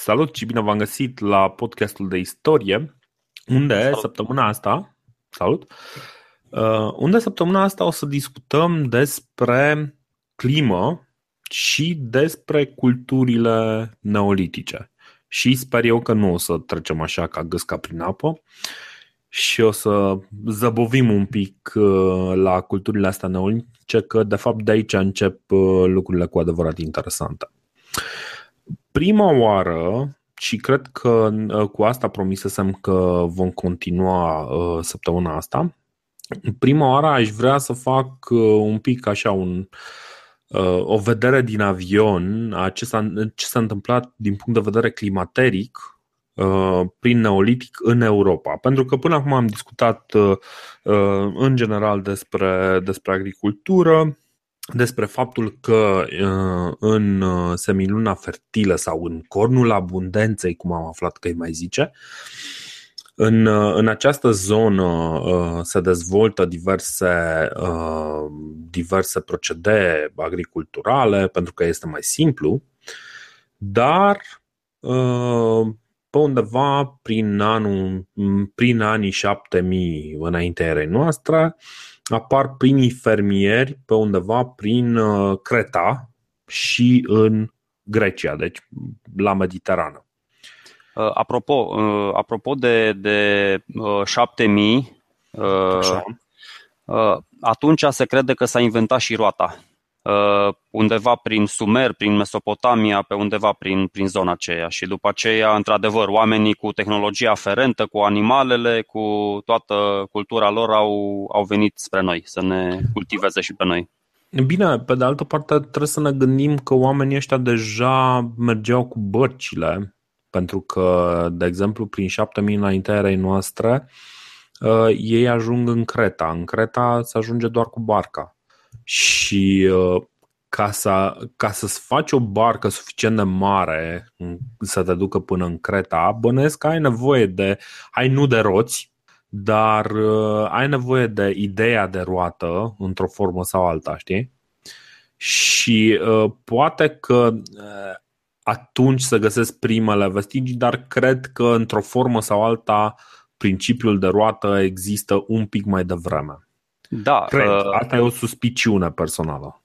Salut și bine v-am găsit la podcastul de istorie, unde salut. săptămâna asta, salut, uh, unde săptămâna asta o să discutăm despre climă și despre culturile neolitice. Și sper eu că nu o să trecem așa ca gâsca prin apă și o să zăbovim un pic uh, la culturile astea neolitice, că de fapt de aici încep uh, lucrurile cu adevărat interesante. Prima oară, și cred că uh, cu asta promisesem că vom continua uh, săptămâna asta, prima oară aș vrea să fac uh, un pic așa un, o vedere din avion a ce s-a, ce s-a întâmplat din punct de vedere climateric prin neolitic în Europa. Pentru că până acum am discutat în general despre, despre agricultură, despre faptul că uh, în uh, semiluna fertilă sau în cornul abundenței, cum am aflat că îi mai zice, în, uh, în această zonă se dezvoltă diverse, diverse procedee agriculturale pentru că este mai simplu, dar pe undeva prin, anul, prin anii 7000 înaintea erei noastre, apar primii fermieri pe undeva prin uh, Creta și în Grecia, deci la Mediterană. Uh, apropo, uh, apropo de, de 7000, Așa. atunci se crede că s-a inventat și roata. Uh, undeva prin Sumer, prin Mesopotamia, pe undeva prin, prin zona aceea. Și după aceea, într-adevăr, oamenii cu tehnologia aferentă, cu animalele, cu toată cultura lor au, au venit spre noi, să ne cultiveze și pe noi. Bine, pe de altă parte trebuie să ne gândim că oamenii ăștia deja mergeau cu bărcile, pentru că, de exemplu, prin 7000 înaintea erei noastre, uh, ei ajung în Creta. În Creta se ajunge doar cu barca și uh, ca, să, ca să-ți faci o barcă suficient de mare să te ducă până în Creta, bănesc că ai nevoie de, ai nu de roți, dar uh, ai nevoie de ideea de roată într-o formă sau alta, știi? Și uh, poate că uh, atunci să găsesc primele vestigii, dar cred că într-o formă sau alta principiul de roată există un pic mai devreme. Da. Cred. Uh, Asta e o suspiciune personală.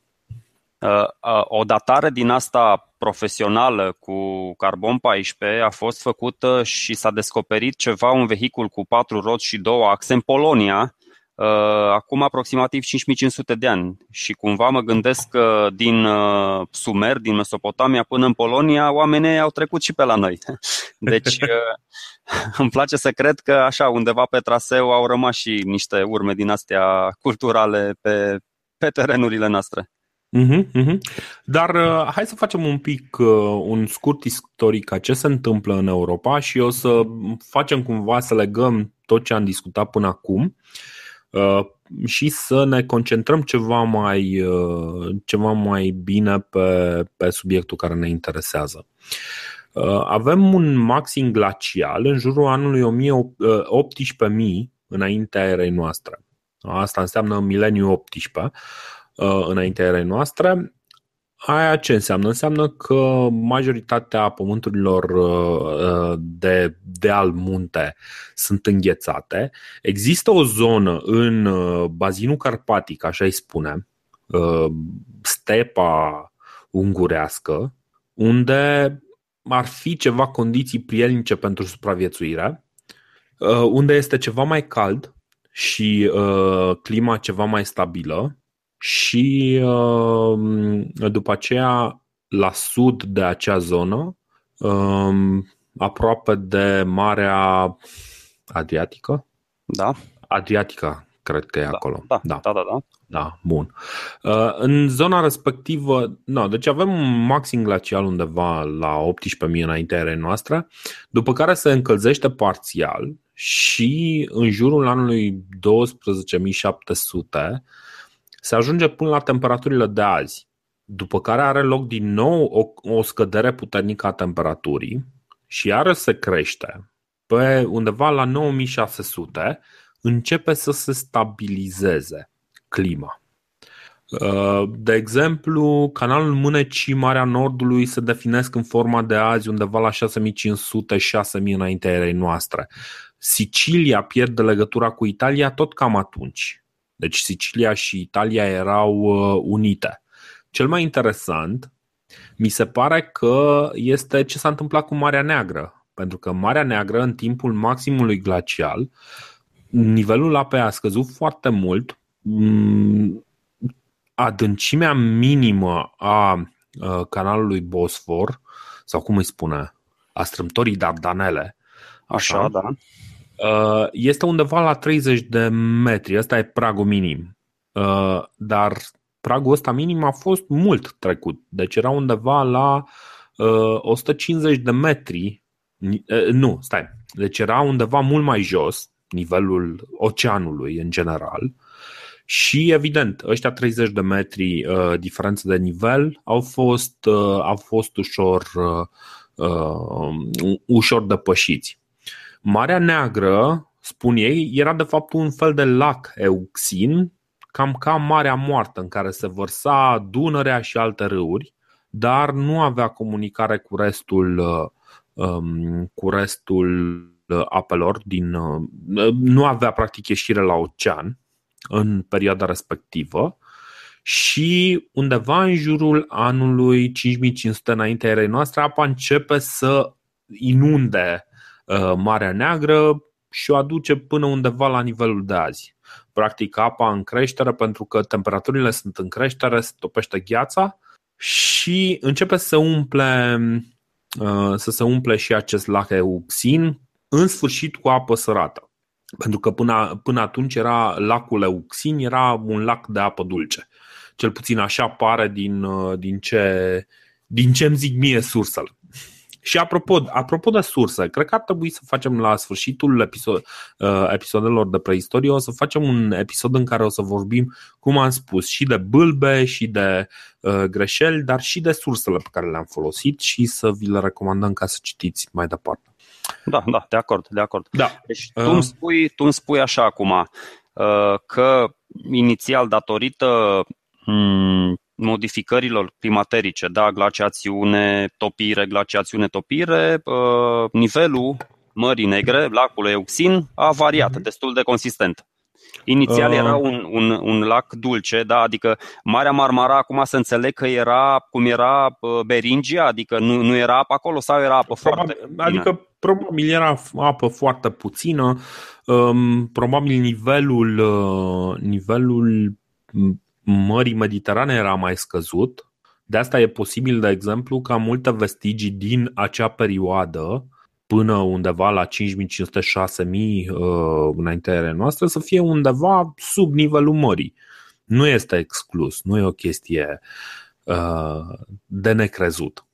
Uh, uh, o datare din asta profesională cu carbon 14 a fost făcută și s-a descoperit ceva, un vehicul cu patru roți și două axe în Polonia, uh, acum aproximativ 5500 de ani. Și cumva mă gândesc că din uh, Sumer, din Mesopotamia până în Polonia, oamenii au trecut și pe la noi. Deci uh, îmi place să cred că așa undeva pe traseu au rămas și niște urme din astea culturale pe, pe terenurile noastre. Uh-huh, uh-huh. Dar uh, hai să facem un pic uh, un scurt istoric a ce se întâmplă în Europa și o să facem cumva să legăm tot ce am discutat până acum uh, și să ne concentrăm ceva mai, uh, ceva mai bine pe, pe subiectul care ne interesează. Uh, avem un maxim glacial în jurul anului 18.000 înaintea erei noastre. Asta înseamnă mileniul 18 uh, înaintea erei noastre. Aia ce înseamnă? Înseamnă că majoritatea pământurilor uh, de deal munte sunt înghețate. Există o zonă în bazinul carpatic, așa îi spune, stepa ungurească, unde ar fi ceva condiții prielnice pentru supraviețuire, uh, unde este ceva mai cald și uh, clima ceva mai stabilă și uh, după aceea la sud de acea zonă, um, aproape de Marea Adriatică. Da. Adriatică, cred că e da, acolo. Da, da, da. da, da. Da, bun. Uh, în zona respectivă, no, deci avem un maxim glacial undeva la 18.000 înaintea erei noastre, după care se încălzește parțial și în jurul anului 12.700 se ajunge până la temperaturile de azi, după care are loc din nou o, o scădere puternică a temperaturii și iară se crește pe undeva la 9600 începe să se stabilizeze clima. De exemplu, canalul Mânecii Marea Nordului se definesc în forma de azi undeva la 6500-6000 înaintea erei noastre. Sicilia pierde legătura cu Italia tot cam atunci. Deci Sicilia și Italia erau unite. Cel mai interesant mi se pare că este ce s-a întâmplat cu Marea Neagră. Pentru că Marea Neagră, în timpul maximului glacial, nivelul apei a scăzut foarte mult. Mm, adâncimea minimă a canalului Bosfor, sau cum îi spune, a strâmtorii Dardanele, așa, așa da. este undeva la 30 de metri. Asta e pragul minim. Dar pragul ăsta minim a fost mult trecut. Deci era undeva la 150 de metri. Nu, stai. Deci era undeva mult mai jos, nivelul oceanului în general. Și evident, ăștia 30 de metri uh, diferență de nivel au fost, uh, au fost ușor, uh, uh, ușor depășiți. Marea Neagră, spun ei, era de fapt un fel de lac Euxin, cam ca Marea Moartă, în care se vărsa Dunărea și alte râuri, dar nu avea comunicare cu restul, uh, um, cu restul uh, apelor din. Uh, nu avea practic ieșire la ocean în perioada respectivă și undeva în jurul anului 5500 înaintea erei noastre apa începe să inunde uh, Marea Neagră și o aduce până undeva la nivelul de azi. Practic apa în creștere pentru că temperaturile sunt în creștere, se topește gheața și începe să umple uh, să se umple și acest lac Euxin în sfârșit cu apă sărată. Pentru că până, până atunci era lacul Euxin, era un lac de apă dulce. Cel puțin așa pare din, uh, din ce din ce îmi zic mie sursele. Și apropo, apropo de surse, cred că ar trebui să facem la sfârșitul episod, uh, episodelor de preistorie, o să facem un episod în care o să vorbim, cum am spus, și de bâlbe și de uh, greșeli, dar și de sursele pe care le-am folosit și să vi le recomandăm ca să citiți mai departe. Da, da, de acord, de acord. Da. Deci tu îmi spui, tu îmi spui așa acum uh, că inițial datorită hmm, modificărilor climaterice, da, glaciațiune, topire, glaciațiune, topire, uh, nivelul Mării Negre, lacul Euxin, a variat mm-hmm. destul de consistent. Inițial uh. era un, un, un lac dulce, da, adică Marea Marmara, acum să înțeleg că era cum era uh, Beringia, adică nu, nu era apă acolo sau era apă probabil, foarte Adică probabil era apă foarte puțină, um, probabil nivelul, uh, nivelul Mării Mediterane era mai scăzut. De asta e posibil, de exemplu, ca multe vestigii din acea perioadă până undeva la 5500-6000 uh, înaintea noastre să fie undeva sub nivelul mării. Nu este exclus, nu e o chestie uh, de necrezut.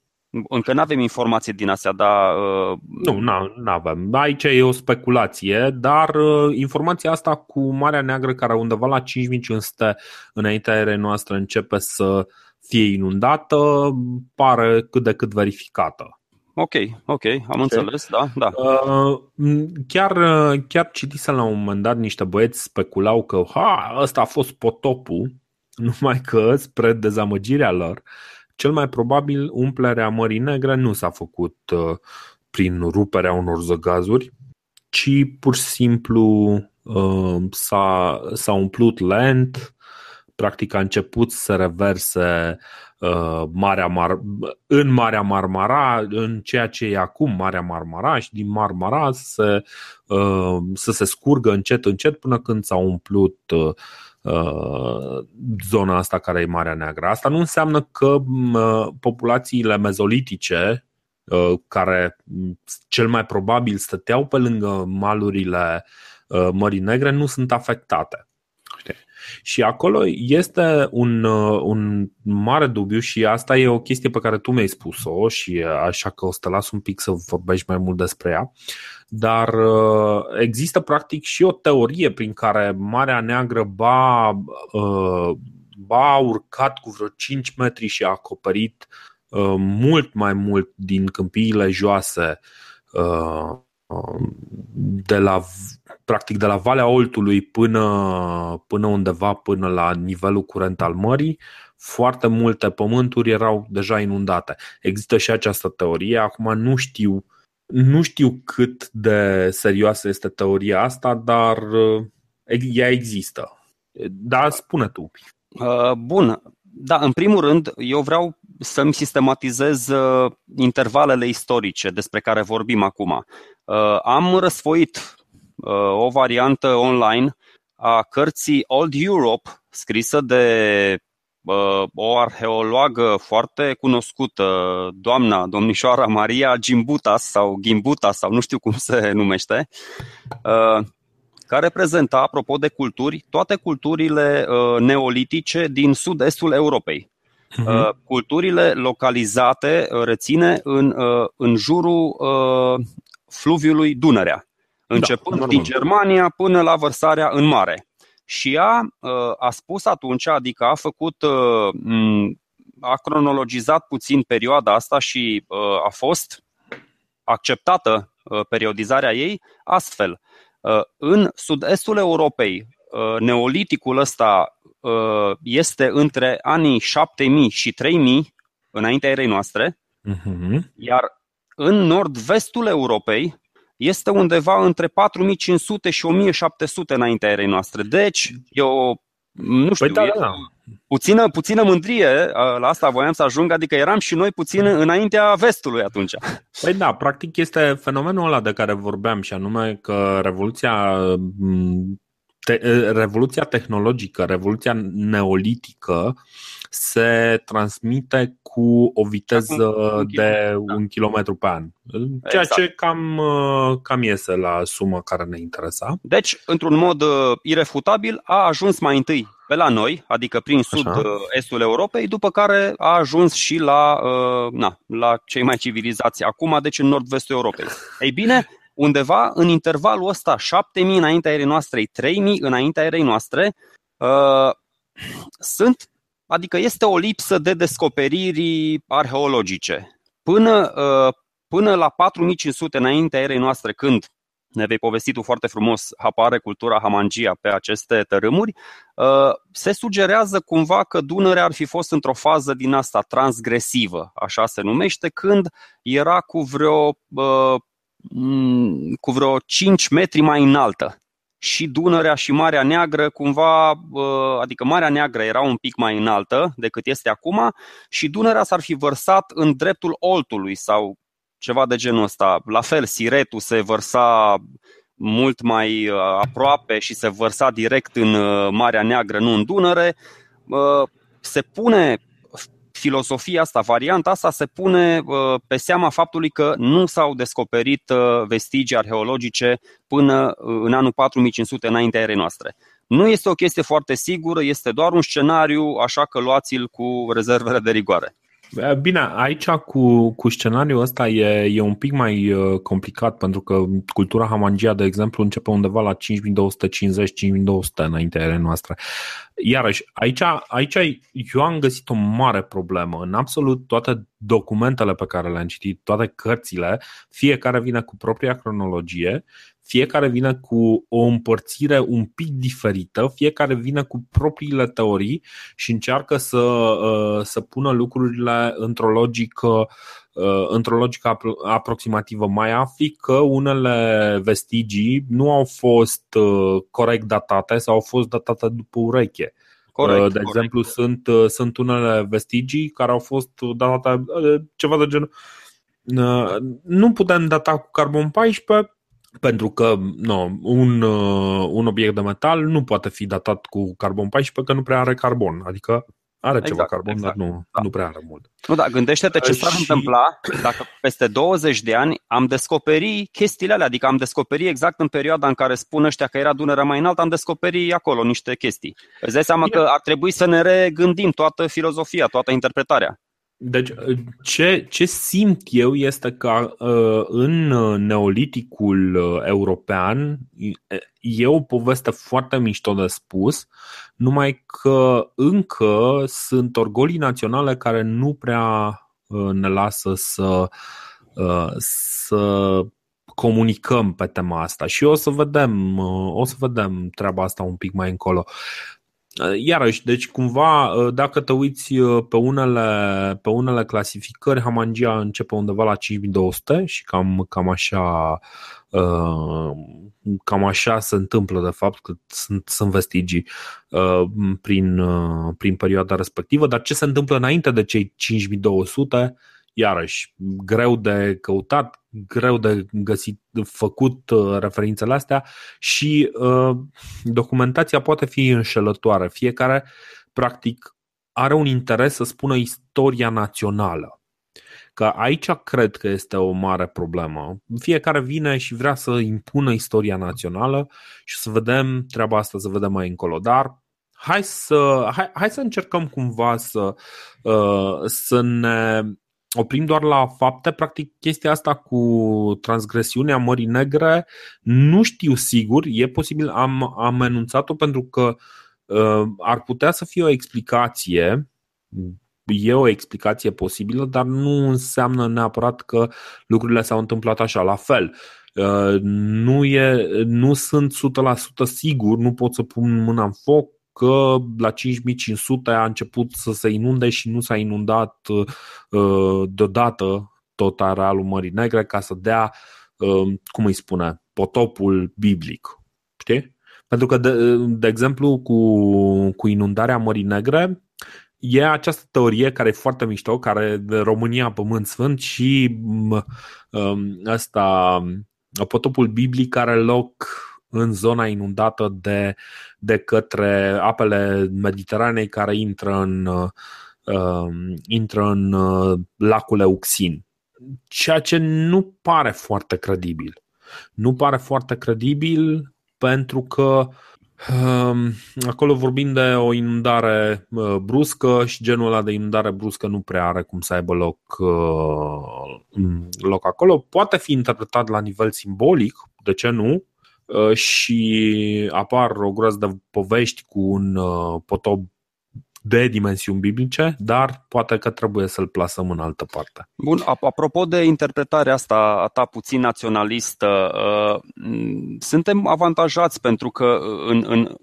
Încă nu avem informații din astea, dar... Uh... Nu, nu avem. Aici e o speculație, dar uh, informația asta cu Marea Neagră, care undeva la 5500 înaintea erei noastre începe să fie inundată, pare cât de cât verificată. Ok, ok, am okay. înțeles, da, da. Uh, chiar, chiar citisem la un moment dat niște băieți speculau că ha, ăsta a fost potopul, numai că, spre dezamăgirea lor, cel mai probabil umplerea Mării Negre nu s-a făcut uh, prin ruperea unor zăgazuri, ci pur și simplu uh, s-a, s-a umplut lent, practic a început să reverse uh, Marea Mar- în Marea Marmara, în ceea ce e acum Marea Marmara și din Marmara să, uh, să se scurgă încet încet până când s-a umplut uh, Uh, zona asta care e Marea Neagră. Asta nu înseamnă că uh, populațiile mezolitice, uh, care cel mai probabil stăteau pe lângă malurile Mării Negre, nu sunt afectate. Și acolo este un, un mare dubiu și asta e o chestie pe care tu mi-ai spus-o și așa că o să te las un pic să vorbești mai mult despre ea. Dar uh, există practic și o teorie prin care Marea Neagră ba, uh, ba a urcat cu vreo 5 metri și a acoperit uh, mult mai mult din câmpiile joase de la practic de la Valea Oltului până, până undeva, până la nivelul curent al mării, foarte multe pământuri erau deja inundate. Există și această teorie, acum nu știu, nu știu cât de serioasă este teoria asta, dar uh, ea există. Da, spune tu. Uh, bun, da, în primul rând, eu vreau să-mi sistematizez uh, intervalele istorice despre care vorbim acum. Am răsfoit o variantă online a cărții Old Europe, scrisă de o arheologă foarte cunoscută, doamna, domnișoara Maria Gimbutas sau Gimbutas sau nu știu cum se numește, care prezenta, apropo de culturi, toate culturile neolitice din sud-estul Europei. Uh-huh. Culturile localizate, reține, în, în jurul fluviului Dunărea, da, începând da, din Germania până la vărsarea în mare. Și ea uh, a spus atunci, adică a făcut, uh, a cronologizat puțin perioada asta și uh, a fost acceptată periodizarea ei astfel. În sud-estul Europei, neoliticul ăsta este între anii 7000 și 3000 înaintea erei noastre, uh-huh. iar în nord-vestul Europei, este undeva între 4500 și 1700 înaintea erei noastre. Deci, eu nu știu, păi da, da. Puțină, puțină mândrie, la asta voiam să ajung, adică eram și noi puțin înaintea vestului atunci. Păi da, practic este fenomenul ăla de care vorbeam și anume că revoluția te, revoluția tehnologică, revoluția neolitică se transmite cu o viteză un de da. un kilometru pe an. Ceea exact. ce cam, uh, cam iese la suma care ne interesa. Deci, într-un mod uh, irefutabil, a ajuns mai întâi pe la noi, adică prin sud-estul Europei, după care a ajuns și la, uh, na, la cei mai civilizați acum, deci în nord-vestul Europei. Ei bine, undeva în intervalul ăsta, 7000 înaintea erei noastre, 3000 înaintea erei noastre, uh, sunt Adică este o lipsă de descoperiri arheologice. Până, uh, până la 4500 înaintea erei noastre, când ne vei povesti tu foarte frumos, apare cultura Hamangia pe aceste tărâmuri, uh, se sugerează cumva că Dunărea ar fi fost într-o fază din asta transgresivă, așa se numește, când era cu vreo, uh, cu vreo 5 metri mai înaltă și Dunărea și Marea Neagră cumva, adică Marea Neagră era un pic mai înaltă decât este acum și Dunărea s-ar fi vărsat în dreptul Oltului sau ceva de genul ăsta. La fel, Siretul se vărsa mult mai uh, aproape și se vărsa direct în uh, Marea Neagră, nu în Dunăre. Se pune filosofia asta, varianta asta se pune uh, pe seama faptului că nu s-au descoperit uh, vestigii arheologice până uh, în anul 4500 înaintea erei noastre. Nu este o chestie foarte sigură, este doar un scenariu, așa că luați-l cu rezervele de rigoare. Bine, aici cu, cu scenariul ăsta e, e un pic mai uh, complicat pentru că cultura Hamangia, de exemplu, începe undeva la 5250-5200 înaintea erei noastre. Iarăși, aici, aici eu am găsit o mare problemă. În absolut toate documentele pe care le-am citit, toate cărțile, fiecare vine cu propria cronologie, fiecare vine cu o împărțire un pic diferită, fiecare vine cu propriile teorii și încearcă să, uh, să pună lucrurile într-o logică uh, într-o logică aproximativă. Mai afli că unele vestigii nu au fost uh, corect datate sau au fost datate după ureche. Corect, de corect. exemplu, sunt, sunt unele vestigii care au fost datate ceva de genul. Nu putem data cu carbon 14 pentru că no, un, uh, un obiect de metal nu poate fi datat cu carbon 14 că nu prea are carbon, adică are exact, ceva carbon, exact. dar nu, da. nu prea are mult. Nu, da, gândește-te ce s-ar și... întâmpla dacă peste 20 de ani am descoperit chestiile alea, adică am descoperit exact în perioada în care spun ăștia că era Dunărea mai înalt, am descoperit acolo niște chestii. Îți dai seama Bine. că ar trebui să ne regândim toată filozofia, toată interpretarea. Deci, ce, ce simt eu este că uh, în neoliticul uh, european e o poveste foarte mișto de spus, numai că încă sunt orgolii naționale care nu prea uh, ne lasă să, să comunicăm pe tema asta și o să vedem, o să vedem treaba asta un pic mai încolo. Iarăși, deci cumva, dacă te uiți pe unele, pe unele clasificări, Hamangia începe undeva la 5200 și cam, cam așa cam așa se întâmplă de fapt că sunt, sunt vestigii prin, prin perioada respectivă, dar ce se întâmplă înainte de cei 5200 iarăși, greu de căutat, greu de găsit, făcut uh, referințele astea și uh, documentația poate fi înșelătoare. Fiecare, practic, are un interes să spună istoria națională. Că aici cred că este o mare problemă. Fiecare vine și vrea să impună istoria națională și să vedem treaba asta, să vedem mai încolo. Dar hai să, hai, hai să încercăm cumva să, uh, să ne oprim doar la fapte, practic chestia asta cu transgresiunea Mării Negre nu știu sigur, e posibil, am, am enunțat-o pentru că uh, ar putea să fie o explicație, e o explicație posibilă, dar nu înseamnă neapărat că lucrurile s-au întâmplat așa, la fel. Uh, nu, e, nu sunt 100% sigur, nu pot să pun mâna în foc că la 5500 a început să se inunde și nu s-a inundat uh, deodată tot arealul Mării Negre ca să dea, uh, cum îi spune, potopul biblic. Știi? Pentru că, de, de exemplu, cu, cu inundarea Mării Negre, e această teorie care e foarte mișto, care de România Pământ Sfânt și um, asta, potopul biblic are loc în zona inundată de, de către apele Mediteranei care intră în, uh, intră în uh, lacul Euxin. Ceea ce nu pare foarte credibil. Nu pare foarte credibil pentru că um, acolo vorbim de o inundare uh, bruscă și genul ăla de inundare bruscă nu prea are cum să aibă loc, uh, loc acolo. Poate fi interpretat la nivel simbolic, de ce nu? Uh, și apar o groază de povești cu un uh, potop de dimensiuni biblice, dar poate că trebuie să-l plasăm în altă parte. Bun, apropo de interpretarea asta a ta puțin naționalistă, uh, suntem avantajați pentru că în, în,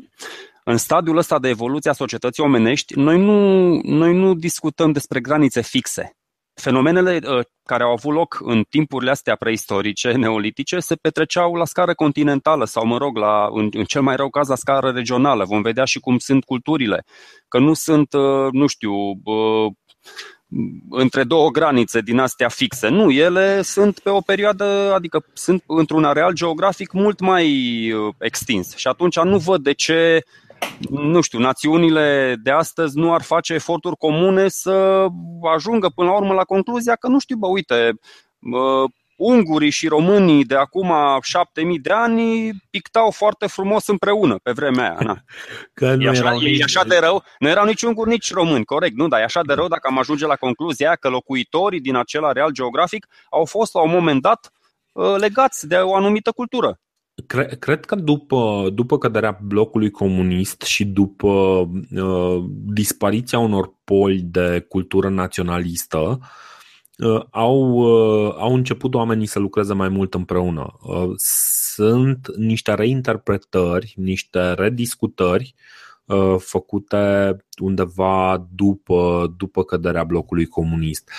în stadiul ăsta de evoluție a societății omenești, noi nu, noi nu discutăm despre granițe fixe. Fenomenele uh, care au avut loc în timpurile astea preistorice, neolitice, se petreceau la scară continentală sau, mă rog, la, în, în cel mai rău caz, la scară regională. Vom vedea și cum sunt culturile, că nu sunt, uh, nu știu, uh, între două granițe din astea fixe. Nu, ele sunt pe o perioadă, adică sunt într-un areal geografic mult mai extins. Și atunci nu văd de ce nu știu, națiunile de astăzi nu ar face eforturi comune să ajungă până la urmă la concluzia că, nu știu, bă, uite, ungurii și românii de acum șapte mii de ani pictau foarte frumos împreună pe vremea aia. Na. Că nu e, așa, erau e așa de rău. Nu erau nici unguri, nici români, corect, nu? Dar e așa de rău dacă am ajunge la concluzia că locuitorii din acel areal geografic au fost la un moment dat legați de o anumită cultură. Cred, cred că după, după căderea blocului comunist și după uh, dispariția unor poli de cultură naționalistă, uh, au, uh, au început oamenii să lucreze mai mult împreună. Uh, sunt niște reinterpretări, niște rediscutări uh, făcute undeva după, după căderea blocului comunist.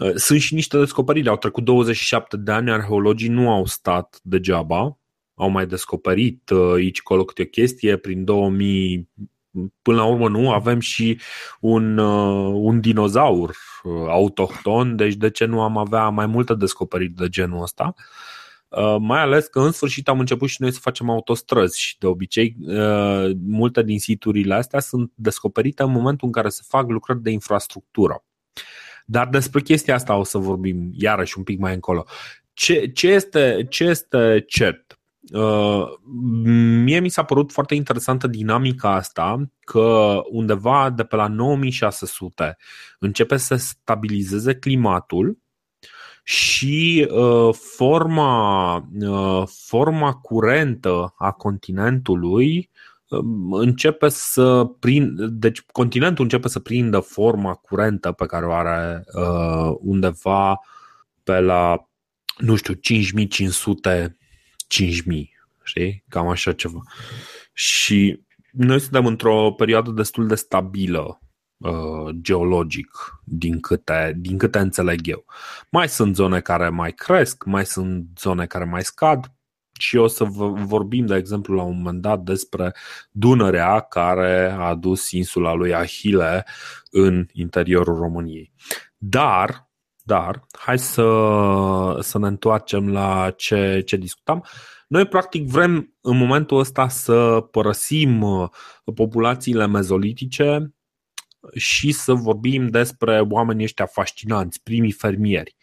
Uh, sunt și niște descoperiri. Au trecut 27 de ani, arheologii nu au stat degeaba au mai descoperit uh, aici colo câte o chestie prin 2000 până la urmă nu, avem și un, uh, un dinozaur uh, autohton, deci de ce nu am avea mai multe descoperiri de genul ăsta? Mai ales că în sfârșit am început și noi să facem autostrăzi și de obicei multe din siturile astea sunt descoperite în momentul în care se fac lucrări de infrastructură. Dar despre chestia asta o să vorbim iarăși un pic mai încolo. Ce, ce, este, ce este cert? Uh, mie mi s-a părut foarte interesantă dinamica asta că undeva de pe la 9600 începe să stabilizeze climatul și uh, forma, uh, forma curentă a continentului uh, începe să prind, deci continentul începe să prindă forma curentă pe care o are uh, undeva pe la nu știu, 5500, 5000, știi? Cam așa ceva. Și noi suntem într-o perioadă destul de stabilă uh, geologic, din câte, din câte înțeleg eu. Mai sunt zone care mai cresc, mai sunt zone care mai scad, și o să vorbim, de exemplu, la un moment dat despre Dunărea care a adus insula lui Ahile în interiorul României. Dar, dar, hai să, să ne întoarcem la ce, ce discutam. Noi, practic, vrem în momentul ăsta să părăsim uh, populațiile mezolitice și să vorbim despre oamenii ăștia fascinanți, primii fermieri.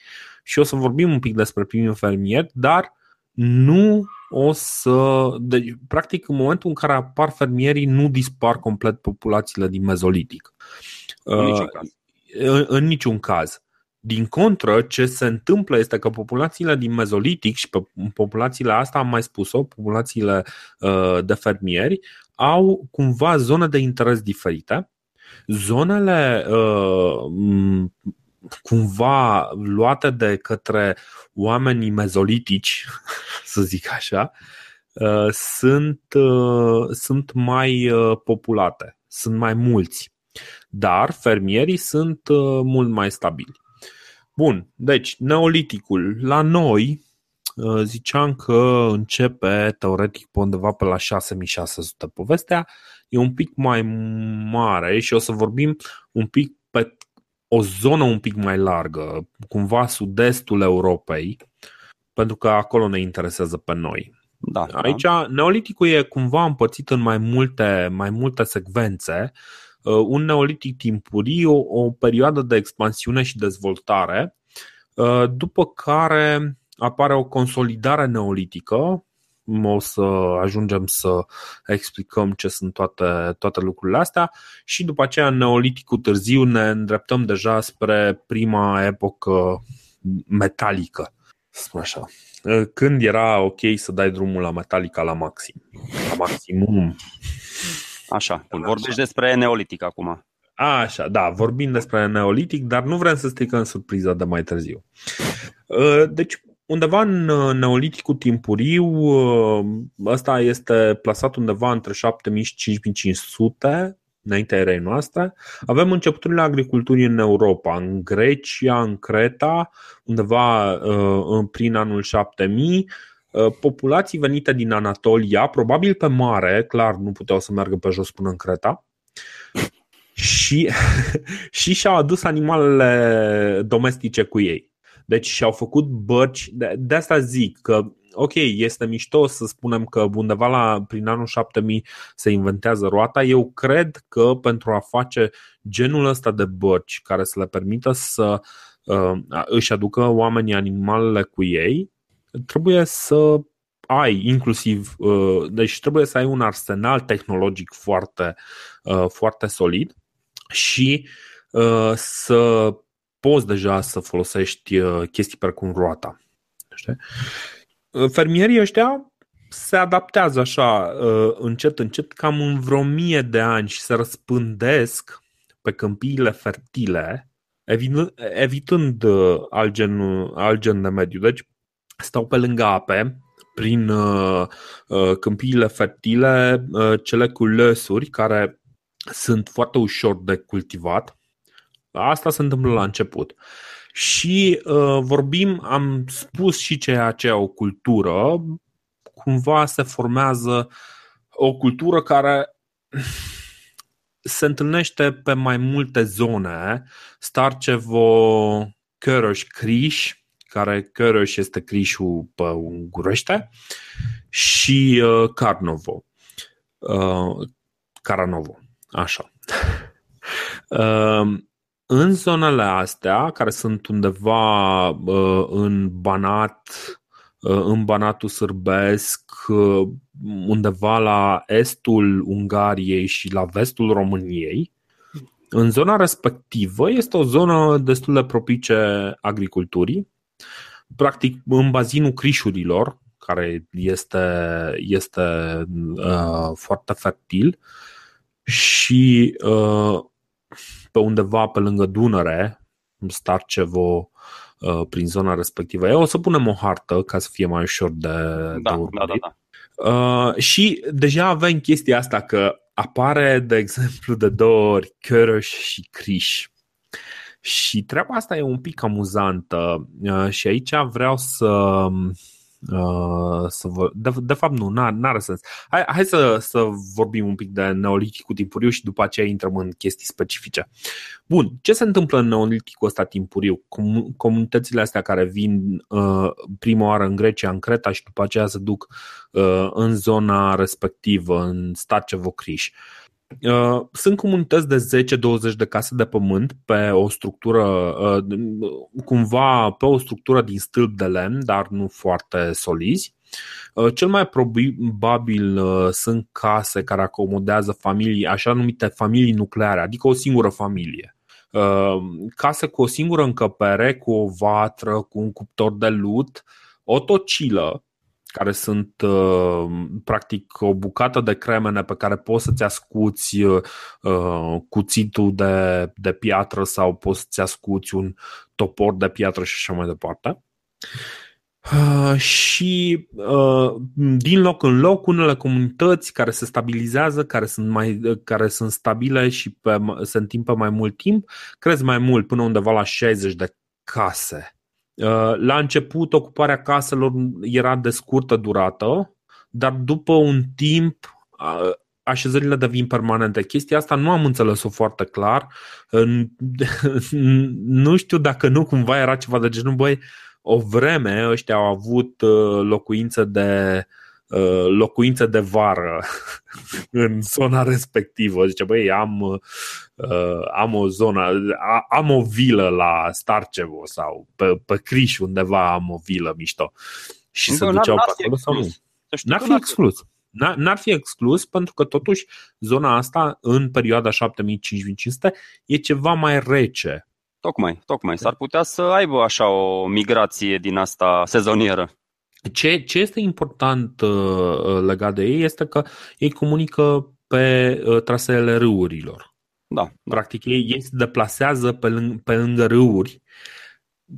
Și o să vorbim un pic despre primii fermieri, dar nu o să. Deci, practic, în momentul în care apar fermierii, nu dispar complet populațiile din mezolitic. În niciun uh, caz. În, în niciun caz. Din contră, ce se întâmplă este că populațiile din mezolitic și pe populațiile astea, am mai spus-o, populațiile uh, de fermieri, au cumva zone de interes diferite. Zonele uh, cumva luate de către oamenii mezolitici, să zic așa, uh, sunt, uh, sunt mai uh, populate, sunt mai mulți. Dar fermierii sunt mult mai stabili. Bun, deci neoliticul la noi ziceam că începe teoretic pe undeva pe la 6600. Povestea e un pic mai mare și o să vorbim un pic pe o zonă un pic mai largă, cumva sud-estul Europei, pentru că acolo ne interesează pe noi. Da, Aici da. neoliticul e cumva împărțit în mai multe, mai multe secvențe. Uh, un neolitic timpuriu, o, o perioadă de expansiune și dezvoltare, uh, după care apare o consolidare neolitică, o să ajungem să explicăm ce sunt toate, toate lucrurile astea și după aceea în neoliticul târziu ne îndreptăm deja spre prima epocă metalică, spun așa. Când era ok să dai drumul la metalica la maxim, la maximum. Așa, vorbești despre neolitic acum. Așa, da, vorbim despre neolitic, dar nu vrem să stricăm surpriza de mai târziu. Deci, undeva în neoliticul timpuriu, ăsta este plasat undeva între 7000 și 5500 înaintea erei noastre. Avem începuturile agriculturii în Europa, în Grecia, în Creta, undeva uh, prin anul 7000, uh, populații venite din Anatolia, probabil pe mare, clar nu puteau să meargă pe jos până în Creta, și, și și-au adus animalele domestice cu ei. Deci și-au făcut bărci, de, de asta zic că ok, este mișto să spunem că undeva la, prin anul 7000 se inventează roata. Eu cred că pentru a face genul ăsta de bărci care să le permită să uh, își aducă oamenii animalele cu ei, trebuie să ai inclusiv, uh, deci trebuie să ai un arsenal tehnologic foarte, uh, foarte solid și uh, să poți deja să folosești uh, chestii precum roata. Știi? Uh, fermierii ăștia se adaptează așa uh, încet, încet, cam în vreo mie de ani și se răspândesc pe câmpiile fertile, evitând alt gen, alt gen de mediu. Deci stau pe lângă ape, prin câmpiile fertile, cele cu lăsuri, care sunt foarte ușor de cultivat Asta se întâmplă la început. Și uh, vorbim, am spus și ceea ce o cultură, cumva se formează o cultură care se întâlnește pe mai multe zone. Starcevo, Cărăș, Criș, care Cărăș este Crișul pe ungurește, și uh, Carnovo. Uh, Caranovo, așa. Uh, în zonele astea, care sunt undeva uh, în Banat, uh, în Banatul Sârbesc, uh, undeva la estul Ungariei și la vestul României, în zona respectivă este o zonă destul de propice agriculturii, practic în bazinul Crișurilor, care este, este uh, foarte fertil și uh, pe undeva pe lângă Dunăre, Starcevo, prin zona respectivă. Eu o să punem o hartă ca să fie mai ușor de, da, de da, da, da. Uh, și deja avem chestia asta că apare, de exemplu, de două ori Cărăș și Criș. Și treaba asta e un pic amuzantă uh, și aici vreau să Uh, să vă, de, de fapt nu, n-are sens. Hai, hai să, să vorbim un pic de neoliticul timpuriu și după aceea intrăm în chestii specifice. Bun, ce se întâmplă în neoliticul ăsta timpuriu? Com- comunitățile astea care vin uh, prima oară în Grecia, în Creta și după aceea se duc uh, în zona respectivă, în Starcevo Criș. Uh, Uh, sunt comunități de 10-20 de case de pământ pe o structură, uh, cumva pe o structură din stâlp de lemn, dar nu foarte solizi. Uh, cel mai probabil sunt case care acomodează familii, așa numite familii nucleare, adică o singură familie. Case cu o singură încăpere, cu o vatră, cu un cuptor de lut, o tocilă, care sunt uh, practic o bucată de cremene pe care poți să-ți ascuți uh, cuțitul de, de piatră sau poți să-ți ascuți un topor de piatră și așa mai departe. Uh, și uh, din loc în loc unele comunități care se stabilizează, care sunt, mai, care sunt stabile și pe, se întimpă mai mult timp, cresc mai mult până undeva la 60 de case Uh, la început, ocuparea caselor era de scurtă durată, dar după un timp așezările devin permanente. Chestia asta nu am înțeles-o foarte clar. Nu știu dacă nu cumva era ceva de genul, băi, o vreme ăștia au avut uh, locuințe de Uh, locuințe de vară în zona respectivă. Zice, băi, am, uh, am o zonă, am o vilă la Starcevo sau pe, pe Criș undeva am o vilă mișto. Și se duceau pe acolo sau nu? N-ar fi exclus. N-ar fi exclus pentru că totuși zona asta în perioada 7500 e ceva mai rece. Tocmai, tocmai. S-ar putea să aibă așa o migrație din asta sezonieră. Ce, ce este important uh, legat de ei este că ei comunică pe uh, traseele râurilor. Da. Practic ei, ei se deplasează pe, lângă, pe lângă râuri.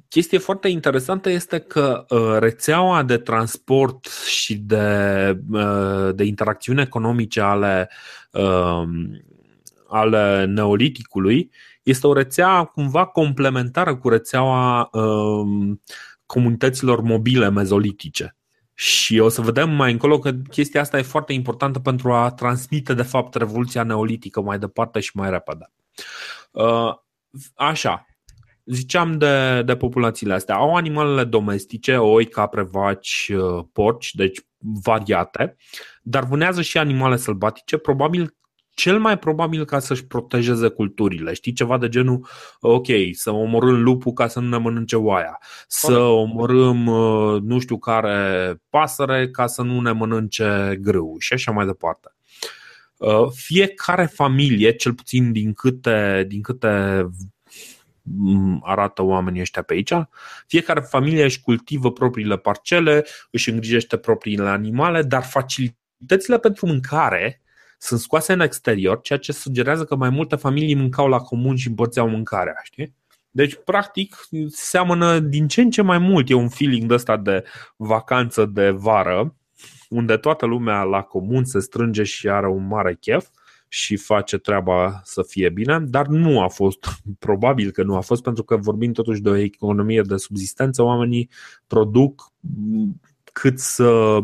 Chestie foarte interesantă este că uh, rețeaua de transport și de, uh, de interacțiuni economice ale, uh, ale neoliticului este o rețea cumva complementară cu rețeaua uh, comunităților mobile mezolitice. Și o să vedem mai încolo că chestia asta e foarte importantă pentru a transmite, de fapt, revoluția neolitică mai departe și mai repede. Uh, așa, ziceam de, de populațiile astea. Au animalele domestice, oi, capre, vaci, uh, porci, deci variate, dar vânează și animale sălbatice, probabil cel mai probabil ca să-și protejeze culturile. Știi, ceva de genul, ok, să omorâm lupul ca să nu ne mănânce oaia, să omorâm uh, nu știu care pasăre ca să nu ne mănânce grâu și așa mai departe. Uh, fiecare familie, cel puțin din câte, din câte mm, arată oamenii ăștia pe aici. Fiecare familie își cultivă propriile parcele, își îngrijește propriile animale, dar facilitățile pentru mâncare sunt scoase în exterior, ceea ce sugerează că mai multe familii mâncau la comun și împărțeau mâncarea, știi? Deci, practic, seamănă din ce în ce mai mult. E un feeling de ăsta de vacanță de vară, unde toată lumea la comun se strânge și are un mare chef și face treaba să fie bine, dar nu a fost, probabil că nu a fost, pentru că vorbim totuși de o economie de subzistență, oamenii produc cât să,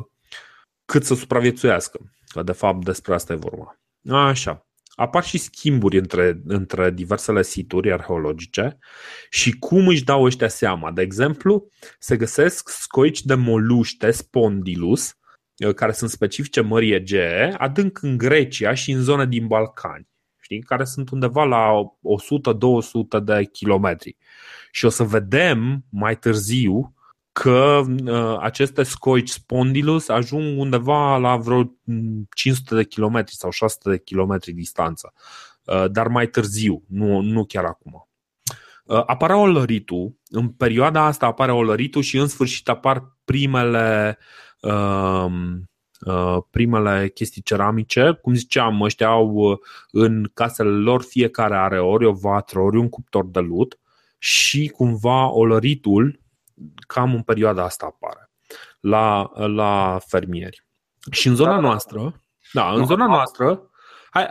cât să supraviețuiască. Că de fapt despre asta e vorba. Așa. Apar și schimburi între, între diversele situri arheologice și cum își dau ăștia seama. De exemplu, se găsesc scoici de moluște, spondilus, uh, care sunt specifice Mării Egee, adânc în Grecia și în zone din Balcani, știi? care sunt undeva la 100-200 de kilometri. Și o să vedem mai târziu că uh, aceste scoici spondylus ajung undeva la vreo 500 de kilometri sau 600 de kilometri distanță, uh, dar mai târziu, nu, nu chiar acum. Uh, apare olăritul, în perioada asta apare olăritul și în sfârșit apar primele uh, uh, primele chestii ceramice. Cum ziceam, ăștia au uh, în casele lor fiecare are ori o vatră, ori un cuptor de lut și cumva olăritul cam în perioada asta apare la, la fermieri. Și în zona da. noastră, da, în zona noastră, hai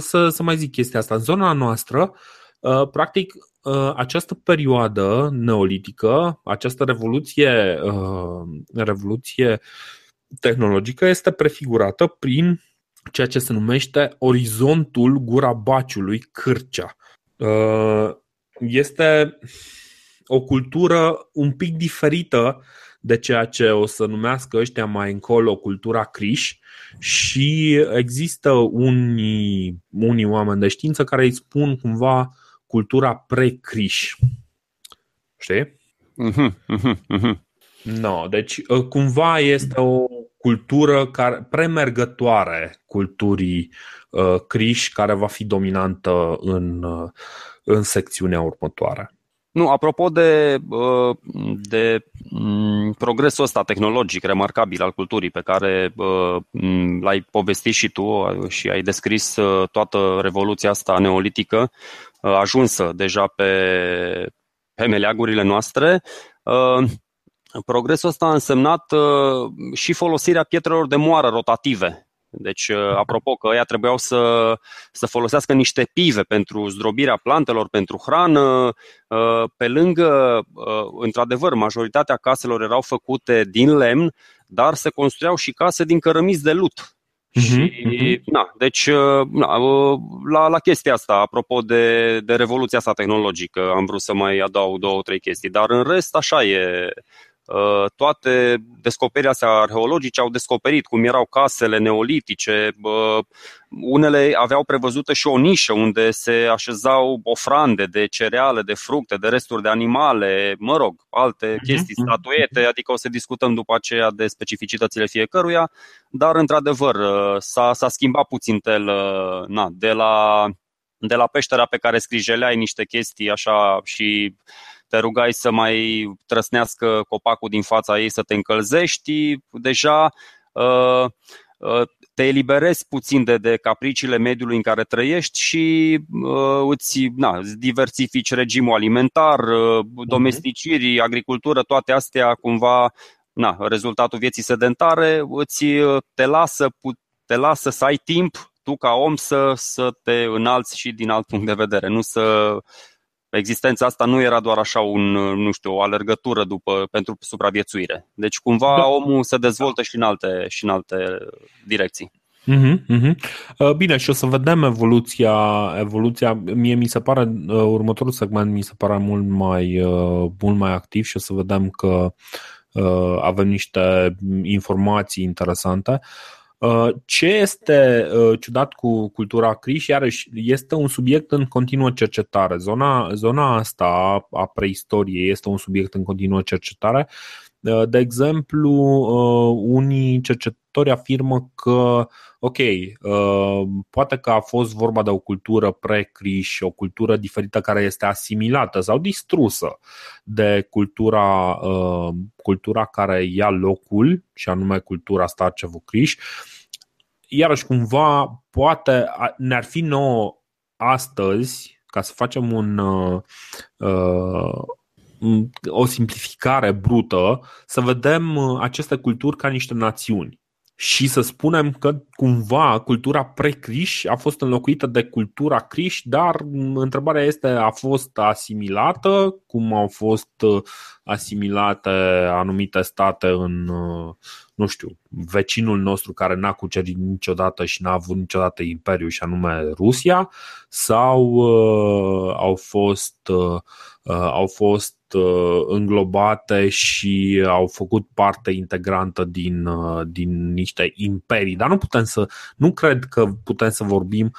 să, să mai zic chestia asta, în zona noastră, practic, această perioadă neolitică, această revoluție, revoluție tehnologică este prefigurată prin ceea ce se numește orizontul gura baciului, cârcea. Este o cultură un pic diferită de ceea ce o să numească ăștia mai încolo cultura Criș și există unii, unii oameni de știință care îi spun cumva cultura pre-Criș. Știi? Uh-huh, uh-huh, uh-huh. No, deci ă, cumva este o cultură care, premergătoare culturii uh, Criș care va fi dominantă în, uh, în secțiunea următoare. Nu, apropo de, uh, de mm, progresul ăsta tehnologic remarcabil al culturii pe care uh, mm, l-ai povestit și tu uh, și ai descris toată revoluția asta neolitică ajunsă deja pe, pe meleagurile noastre, progresul ăsta a însemnat și folosirea pietrelor de moară rotative deci, uh, apropo că ea trebuiau să, să folosească niște pive pentru zdrobirea plantelor, pentru hrană, uh, pe lângă, uh, într-adevăr, majoritatea caselor erau făcute din lemn, dar se construiau și case din cărămizi de lut. Uh-huh, și, uh-huh. Na, deci, na, la, la chestia asta, apropo de, de revoluția asta tehnologică, am vrut să mai adaug două, trei chestii, dar în rest, așa e, Uh, toate descoperirile astea arheologice au descoperit cum erau casele neolitice. Unele aveau prevăzută și o nișă unde se așezau ofrande de cereale, de fructe, de resturi de animale, mă rog, alte mhm, chestii, mhm. statuete, adică o să discutăm după aceea de specificitățile fiecăruia, dar într-adevăr uh, s-a, s-a schimbat puțin tel, uh, na, de la de la peștera pe care scrijeleai niște chestii așa și te rugai să mai trăsnească copacul din fața ei să te încălzești, deja uh, uh, te eliberezi puțin de, de capriciile mediului în care trăiești și uh, îți na, diversifici regimul alimentar, uh, mhm. domesticirii, agricultură, toate astea cumva, na, rezultatul vieții sedentare îți uh, te lasă, te lasă să ai timp tu ca om să, să te înalți și din alt punct de vedere, nu să existența asta nu era doar așa un, nu știu, o alergătură după, pentru supraviețuire. Deci cumva da. omul se dezvoltă și în alte, și în alte direcții. Uh-huh, uh-huh. Bine, și o să vedem evoluția, evoluția. Mie mi se pare, uh, următorul segment mi se pare mult mai, uh, mult mai activ și o să vedem că avem niște informații interesante. Uh, ce este uh, ciudat cu cultura Criș, iarăși, este un subiect în continuă cercetare. Zona, zona asta a preistoriei este un subiect în continuă cercetare. Uh, de exemplu, unii cercetători afirmă că, ok, poate că a fost vorba de o cultură pre-Criș, o cultură diferită care este asimilată sau distrusă de cultura, cultura care ia locul, și anume cultura Starcevu-Criș, iarăși cumva poate ne-ar fi nouă astăzi ca să facem un, uh, uh o simplificare brută, să vedem uh, aceste culturi ca niște națiuni. Și să spunem că cumva cultura pre-Criș a fost înlocuită de cultura Criș, dar întrebarea este, a fost asimilată, cum au fost uh, asimilate anumite state în, uh, nu știu, vecinul nostru care n-a cucerit niciodată și n-a avut niciodată imperiu și anume Rusia, sau uh, au fost, uh, uh, au fost uh, înglobate și au făcut parte integrantă din, uh, din niște imperii. Dar nu putem să, nu cred că putem să vorbim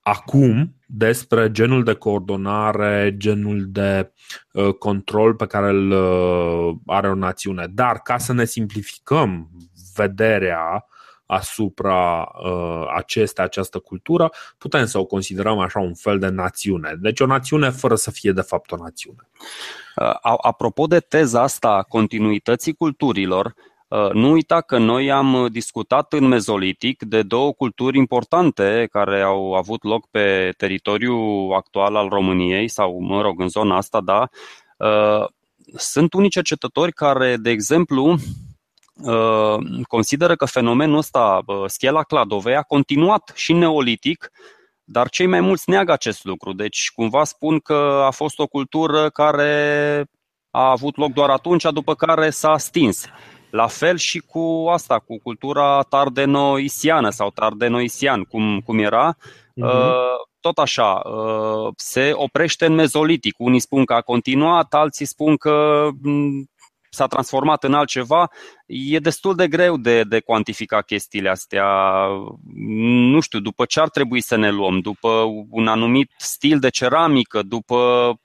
acum despre genul de coordonare, genul de uh, control pe care îl uh, are o națiune. Dar ca să ne simplificăm vederea asupra uh, aceste, această cultură, putem să o considerăm așa un fel de națiune. Deci o națiune fără să fie de fapt o națiune. Uh, apropo de teza asta a continuității culturilor, Uh, nu uita că noi am discutat în mezolitic de două culturi importante care au avut loc pe teritoriul actual al României sau, mă rog, în zona asta, da. Uh, sunt unii cercetători care, de exemplu, uh, consideră că fenomenul ăsta, schela Cladovei, a continuat și în neolitic, dar cei mai mulți neagă acest lucru. Deci, cumva spun că a fost o cultură care a avut loc doar atunci, după care s-a stins. La fel și cu asta, cu cultura tardenoisiană sau tardenoisian, cum, cum era, uh-huh. tot așa, uh, se oprește în mezolitic. Unii spun că a continuat, alții spun că mm, s-a transformat în altceva, e destul de greu de, de cuantifica chestiile astea. Nu știu, după ce ar trebui să ne luăm? După un anumit stil de ceramică, după uh,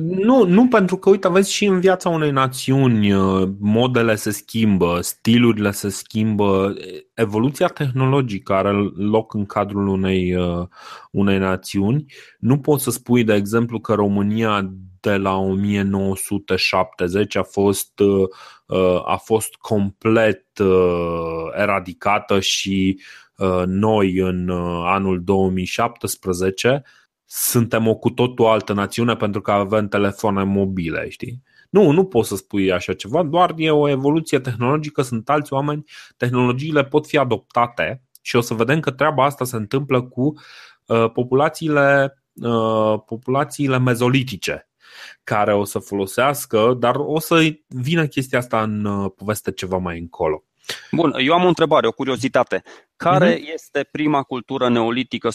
nu, nu, pentru că, uite, vezi și în viața unei națiuni uh, modele se schimbă, stilurile se schimbă, evoluția tehnologică are loc în cadrul unei, uh, unei națiuni. Nu poți să spui, de exemplu, că România de la 1970 a fost, uh, a fost complet eradicată și noi în anul 2017 suntem o cu totul altă națiune pentru că avem telefoane mobile, știi? Nu, nu poți să spui așa ceva, doar e o evoluție tehnologică, sunt alți oameni, tehnologiile pot fi adoptate și o să vedem că treaba asta se întâmplă cu uh, populațiile, uh, populațiile mezolitice care o să folosească, dar o să vină chestia asta în uh, poveste ceva mai încolo. Bun, eu am o întrebare, o curiozitate. Care uh-huh. este prima cultură neolitică 100%?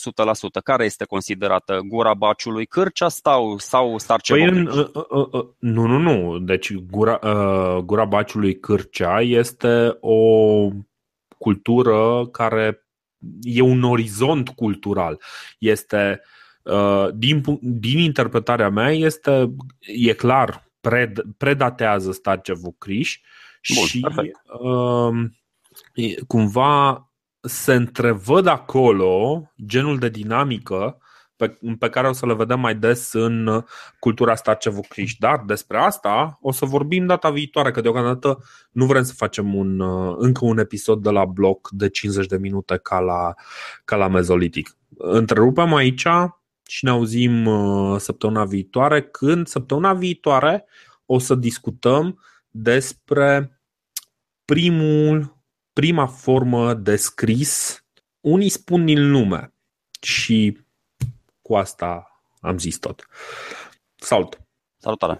Care este considerată? Gura Baciului Cârcea sau, sau Starcevă? Păi în, uh, uh, uh, nu, nu, nu. Deci Gura, uh, Gura Baciului Cârcea este o cultură care e un orizont cultural. Este uh, din, din interpretarea mea este e clar pred, predatează Starcevu Criș Bun, și uh, cumva se întrevăd acolo genul de dinamică pe, pe care o să le vedem mai des în cultura Starcevu-Criș. Dar despre asta o să vorbim data viitoare, că deocamdată nu vrem să facem un, încă un episod de la bloc de 50 de minute ca la, ca la mezolitic. Întrerupem aici și ne auzim uh, săptămâna viitoare, când săptămâna viitoare o să discutăm despre primul prima formă de scris, unii spun din lume și cu asta am zis tot. Salut! Salutare!